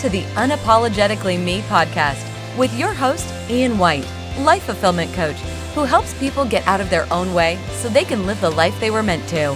to the Unapologetically Me podcast with your host, Ian White, life fulfillment coach, who helps people get out of their own way so they can live the life they were meant to.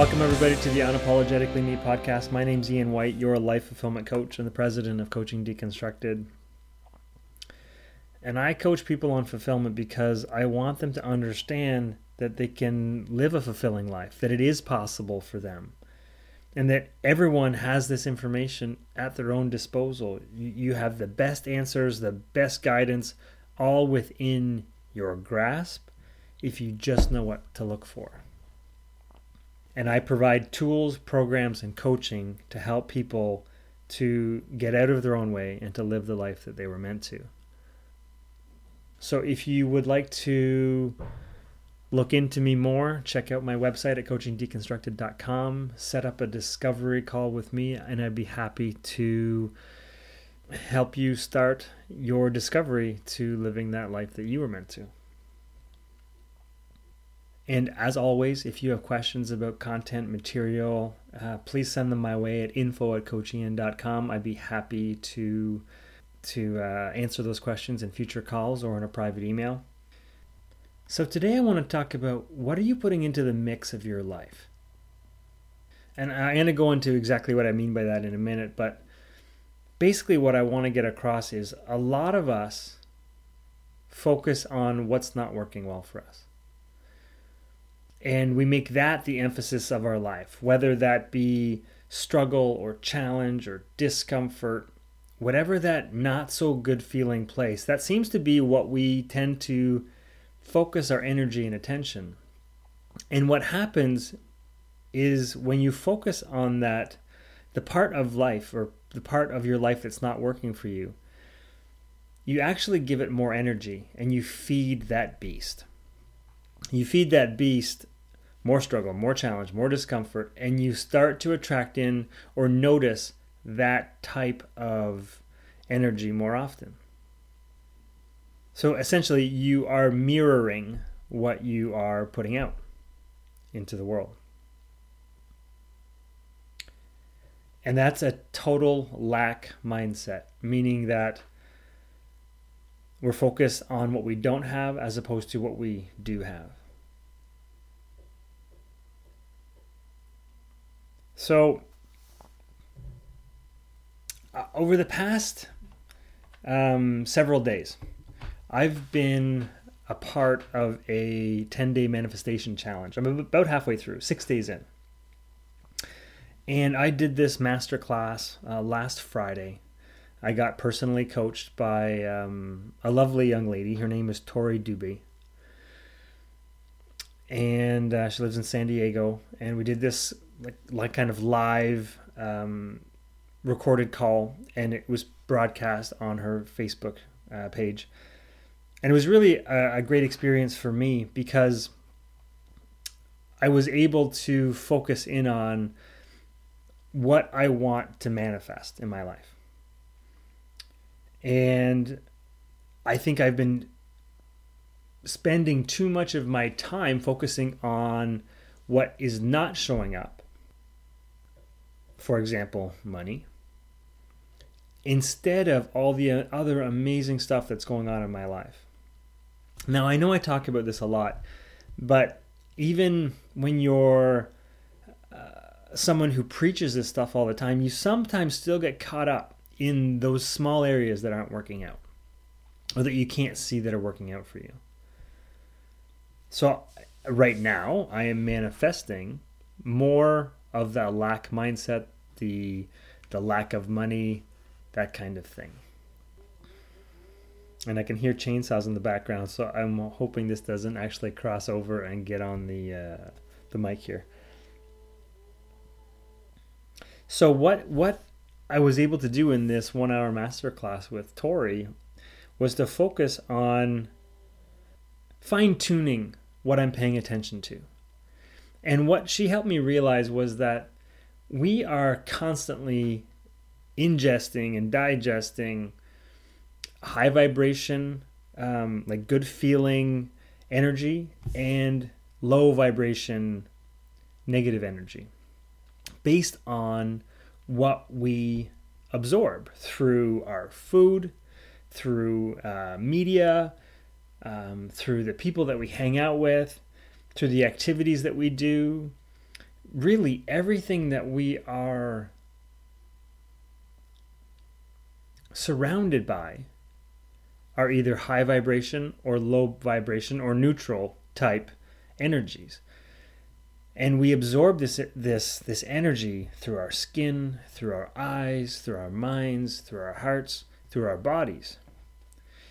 Welcome, everybody, to the Unapologetically Me podcast. My name's Ian White, your life fulfillment coach and the president of Coaching Deconstructed. And I coach people on fulfillment because I want them to understand that they can live a fulfilling life, that it is possible for them, and that everyone has this information at their own disposal. You have the best answers, the best guidance, all within your grasp if you just know what to look for and I provide tools, programs, and coaching to help people to get out of their own way and to live the life that they were meant to. So, if you would like to look into me more, check out my website at coachingdeconstructed.com, set up a discovery call with me, and I'd be happy to help you start your discovery to living that life that you were meant to. And as always, if you have questions about content material, uh, please send them my way at info at coachian.com. I'd be happy to to uh, answer those questions in future calls or in a private email. So today I want to talk about what are you putting into the mix of your life? And I'm going to go into exactly what I mean by that in a minute, but basically what I want to get across is a lot of us focus on what's not working well for us and we make that the emphasis of our life, whether that be struggle or challenge or discomfort, whatever that not so good feeling place, that seems to be what we tend to focus our energy and attention. And what happens is when you focus on that, the part of life or the part of your life that's not working for you, you actually give it more energy and you feed that beast. You feed that beast more struggle, more challenge, more discomfort, and you start to attract in or notice that type of energy more often. So essentially, you are mirroring what you are putting out into the world. And that's a total lack mindset, meaning that we're focused on what we don't have as opposed to what we do have. So, uh, over the past um, several days, I've been a part of a 10 day manifestation challenge. I'm about halfway through, six days in. And I did this masterclass uh, last Friday. I got personally coached by um, a lovely young lady. Her name is Tori Dubé. And uh, she lives in San Diego. And we did this like like kind of live um, recorded call, and it was broadcast on her Facebook uh, page, and it was really a, a great experience for me because I was able to focus in on what I want to manifest in my life. And I think I've been spending too much of my time focusing on what is not showing up for example, money, instead of all the other amazing stuff that's going on in my life. Now, I know I talk about this a lot, but even when you're uh, someone who preaches this stuff all the time, you sometimes still get caught up in those small areas that aren't working out or that you can't see that are working out for you. So, right now, I am manifesting more of that lack mindset, the the lack of money, that kind of thing. And I can hear chainsaws in the background, so I'm hoping this doesn't actually cross over and get on the uh, the mic here. So what what I was able to do in this one hour masterclass with Tori was to focus on fine tuning what I'm paying attention to And what she helped me realize was that we are constantly ingesting and digesting high vibration, um, like good feeling energy, and low vibration negative energy based on what we absorb through our food, through uh, media, um, through the people that we hang out with, through the activities that we do. Really, everything that we are surrounded by are either high vibration or low vibration or neutral type energies and we absorb this this this energy through our skin, through our eyes, through our minds, through our hearts, through our bodies.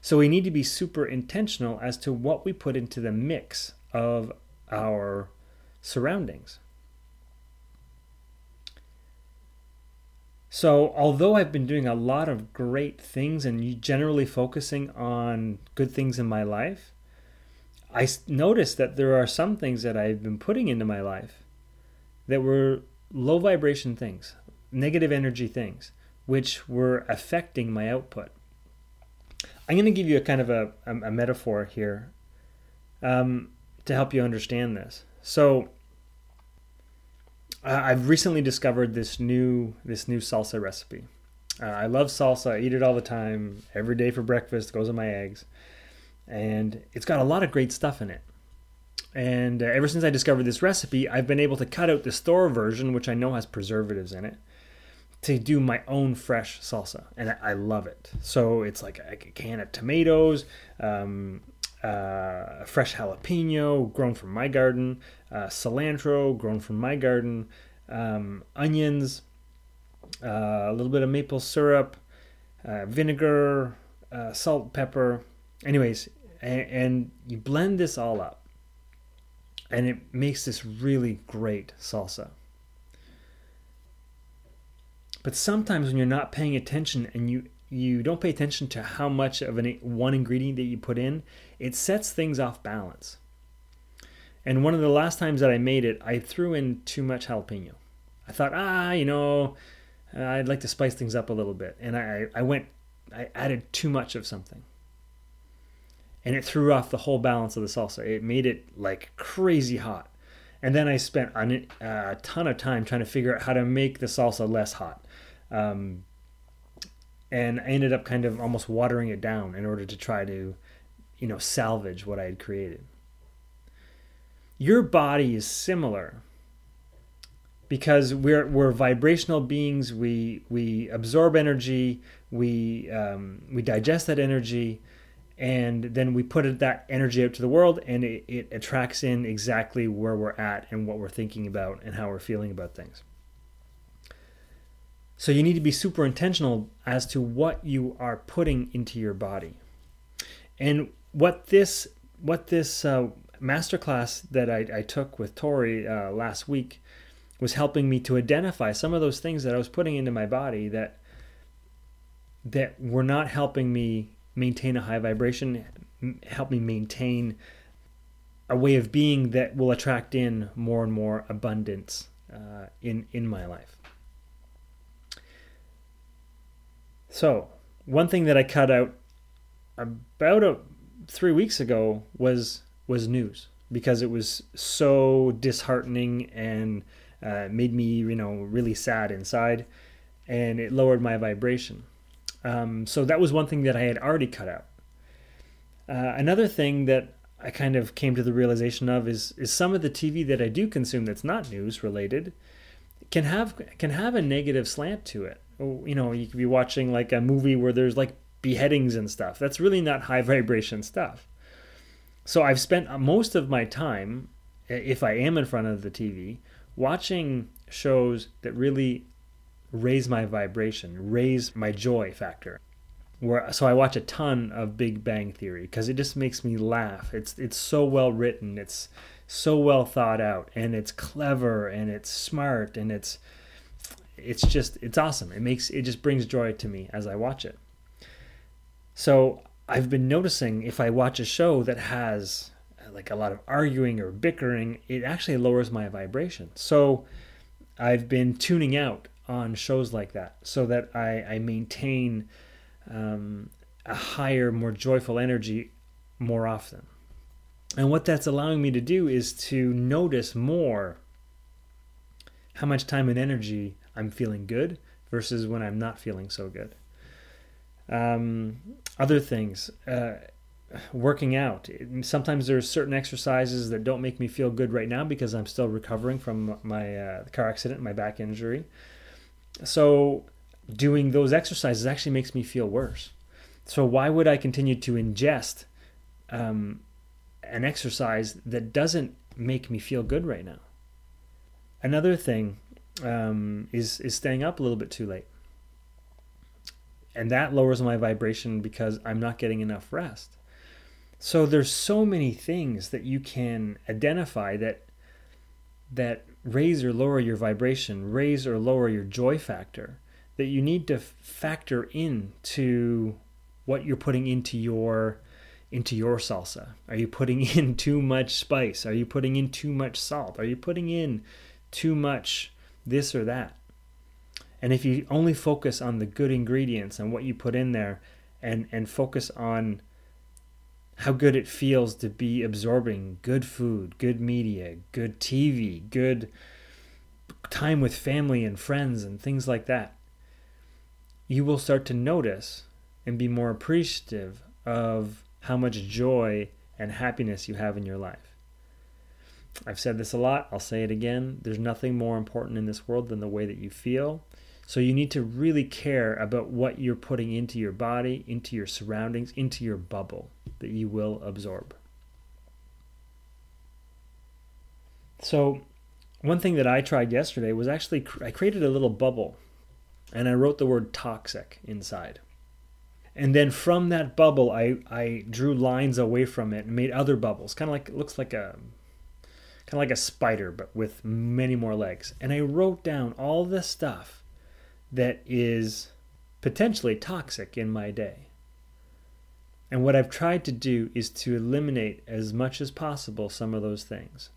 So we need to be super intentional as to what we put into the mix of our surroundings. So, although I've been doing a lot of great things and generally focusing on good things in my life, I noticed that there are some things that I've been putting into my life that were low vibration things, negative energy things, which were affecting my output. I'm going to give you a kind of a, a, metaphor here um, to help you understand this. So, I've recently discovered this new this new salsa recipe. Uh, I love salsa. I eat it all the time, every day for breakfast. Goes in my eggs and it's got a lot of great stuff in it. And uh, ever since I discovered this recipe, I've been able to cut out the store version, which I know has preservatives in it, to do my own fresh salsa, and I, I love it. So it's like a can of tomatoes, um, uh, fresh jalapeno grown from my garden, uh, cilantro grown from my garden, um, onions, uh, a little bit of maple syrup, uh, vinegar, uh, salt, pepper. Anyways, and, and you blend this all up and it makes this really great salsa. But sometimes when you're not paying attention and you you don't pay attention to how much of an one ingredient that you put in, it sets things off balance. And one of the last times that I made it, I threw in too much jalapeno. I thought, ah, you know, I'd like to spice things up a little bit, and I I went I added too much of something and it threw off the whole balance of the salsa. It made it like crazy hot. And then I spent a ton of time trying to figure out how to make the salsa less hot. Um, and I ended up kind of almost watering it down in order to try to, you know, salvage what I had created. Your body is similar because we're we're vibrational beings. We we absorb energy. We um, we digest that energy and then we put that energy out to the world and it, it, attracts in exactly where we're at and what we're thinking about and how we're feeling about things so you need to be super intentional as to what you are putting into your body and what this what this uh, masterclass that I, I, took with tori uh, last week was helping me to identify some of those things that i was putting into my body that that were not helping me maintain a high vibration, help me maintain a way of being that will attract in more and more abundance uh, in in my life. So, one thing that I cut out about a, three weeks ago was was news because it was so disheartening and uh, made me you know really sad inside, and it lowered my vibration. Um, so that was one thing that I had already cut out. Uh, another thing that I kind of came to the realization of is is some of the TV that I do consume that's not news related can have can have a negative slant to it. Oh, you know, you could be watching like a movie where there's like beheadings and stuff. That's really not high vibration stuff. So I've spent most of my time, if I am in front of the TV, watching shows that really raise my vibration, raise my joy factor. Where, so I watch a ton of Big Bang Theory because it just makes me laugh. It's it's so well written, it's so well thought out, and it's clever and it's smart and it's it's just it's awesome. It makes it just brings joy to me as I watch it. So I've been noticing if I watch a show that has like a lot of arguing or bickering, it actually lowers my vibration. So I've been tuning out on shows like that so that I, I maintain um, a higher, more joyful energy more often. And what that's allowing me to do is to notice more how much time and energy I'm feeling good versus when I'm not feeling so good. Um, other things, uh, working out. Sometimes there's certain exercises that don't make me feel good right now because I'm still recovering from my uh, car accident, my back injury. So doing those exercises actually makes me feel worse. So why would I continue to ingest um, an exercise that doesn't make me feel good right now? Another thing um, is is staying up a little bit too late, and that lowers my vibration because I'm not getting enough rest. So there's so many things that you can identify that that raise or lower your vibration, raise or lower your joy factor that you need to factor in to what you're putting into your into your salsa. Are you putting in too much spice? Are you putting in too much salt? Are you putting in too much this or that? And if you only focus on the good ingredients and what you put in there and and focus on how good it feels to be absorbing good food, good media, good TV, good time with family and friends, and things like that, you will start to notice and be more appreciative of how much joy and happiness you have in your life. I've said this a lot, I'll say it again. There's nothing more important in this world than the way that you feel. So you need to really care about what you're putting into your body, into your surroundings, into your bubble that you will absorb. So, one thing that I tried yesterday was actually I created a little bubble and I wrote the word toxic inside. And then from that bubble, I, I drew lines away from it and made other bubbles, kind of like it looks like a kind of like a spider, but with many more legs. And I wrote down all the stuff that is potentially toxic in my day. And what I've tried to do is to eliminate as much as possible some of those things.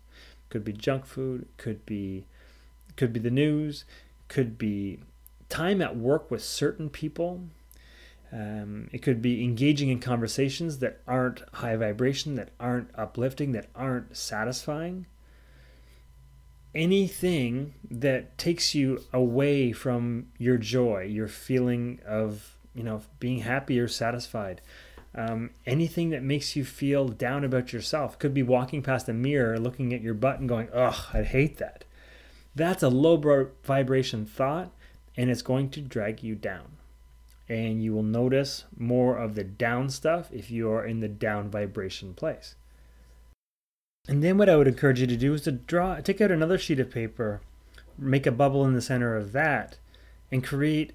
Could be junk food, could be could be the news, could be time at work with certain people. Um, it could be engaging in conversations that aren't high vibration, that aren't uplifting, that aren't satisfying. Anything that takes you away from your joy, your feeling of you know being happy or satisfied um, anything that makes you feel down about yourself could be walking past a mirror, looking at your butt, and going, "Ugh, I hate that." That's a low vibration thought, and it's going to drag you down. And you will notice more of the down stuff if you are in the down vibration place. And then what I would encourage you to do is to draw, take out another sheet of paper, make a bubble in the center of that, and create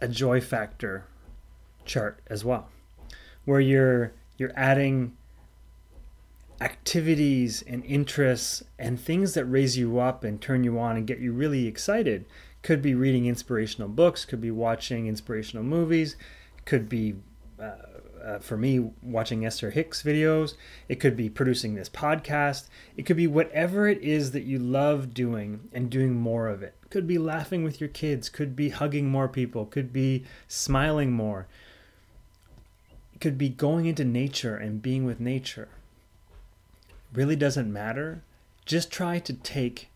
a joy factor chart as well where you're you're adding activities and interests and things that raise you up and turn you on and get you really excited. Could be reading inspirational books could be watching inspirational movies could be uh, uh, for me watching esther hicks videos it could be producing this podcast it could be whatever it is that you love doing and doing more of it could be laughing with your kids could be hugging more people could be smiling more could be going into nature and being with nature. Really doesn't matter. Just try to take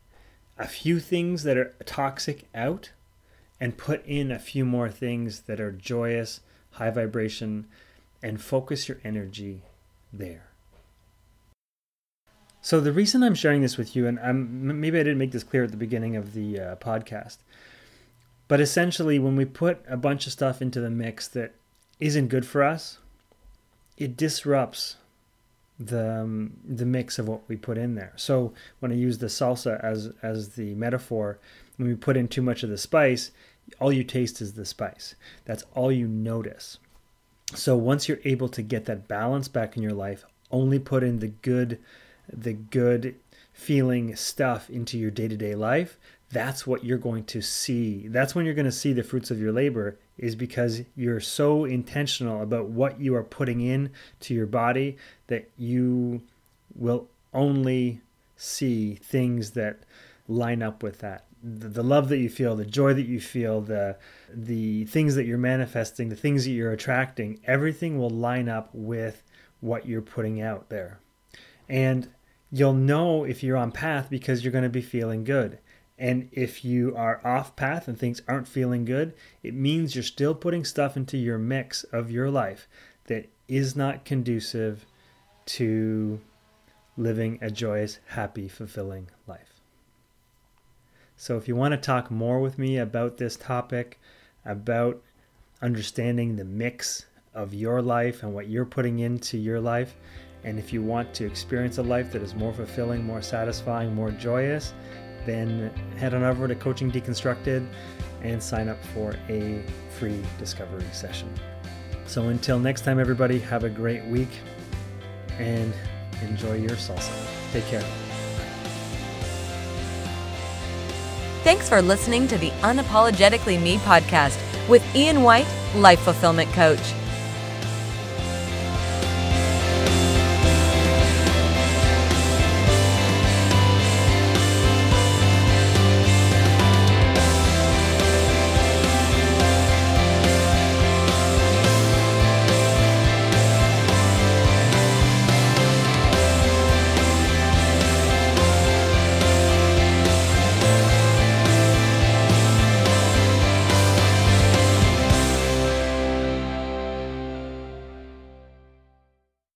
a few things that are toxic out and put in a few more things that are joyous, high vibration, and focus your energy there. So, the reason I'm sharing this with you, and I'm, maybe I didn't make this clear at the beginning of the uh, podcast, but essentially, when we put a bunch of stuff into the mix that isn't good for us, it disrupts the um, the mix of what we put in there. So when I use the salsa as as the metaphor, when we put in too much of the spice, all you taste is the spice. That's all you notice. So once you're able to get that balance back in your life, only put in the good the good feeling stuff into your day-to-day life, that's what you're going to see. That's when you're going to see the fruits of your labor is because you're so intentional about what you are putting in to your body that you will only see things that line up with that. The, the love that you feel, the joy that you feel, the the things that you're manifesting, the things that you're attracting, everything will line up with what you're putting out there. And you'll know if you're on path because you're going to be feeling good. And if you are off path and things aren't feeling good, it means you're still putting stuff into your mix of your life that is not conducive to living a joyous, happy, fulfilling life. So, if you want to talk more with me about this topic, about understanding the mix of your life and what you're putting into your life, and if you want to experience a life that is more fulfilling, more satisfying, more joyous, then head on over to Coaching Deconstructed and sign up for a free discovery session. So until next time, everybody, have a great week and enjoy your salsa. Take care. Thanks for listening to the Unapologetically Me podcast with Ian White, Life Fulfillment Coach.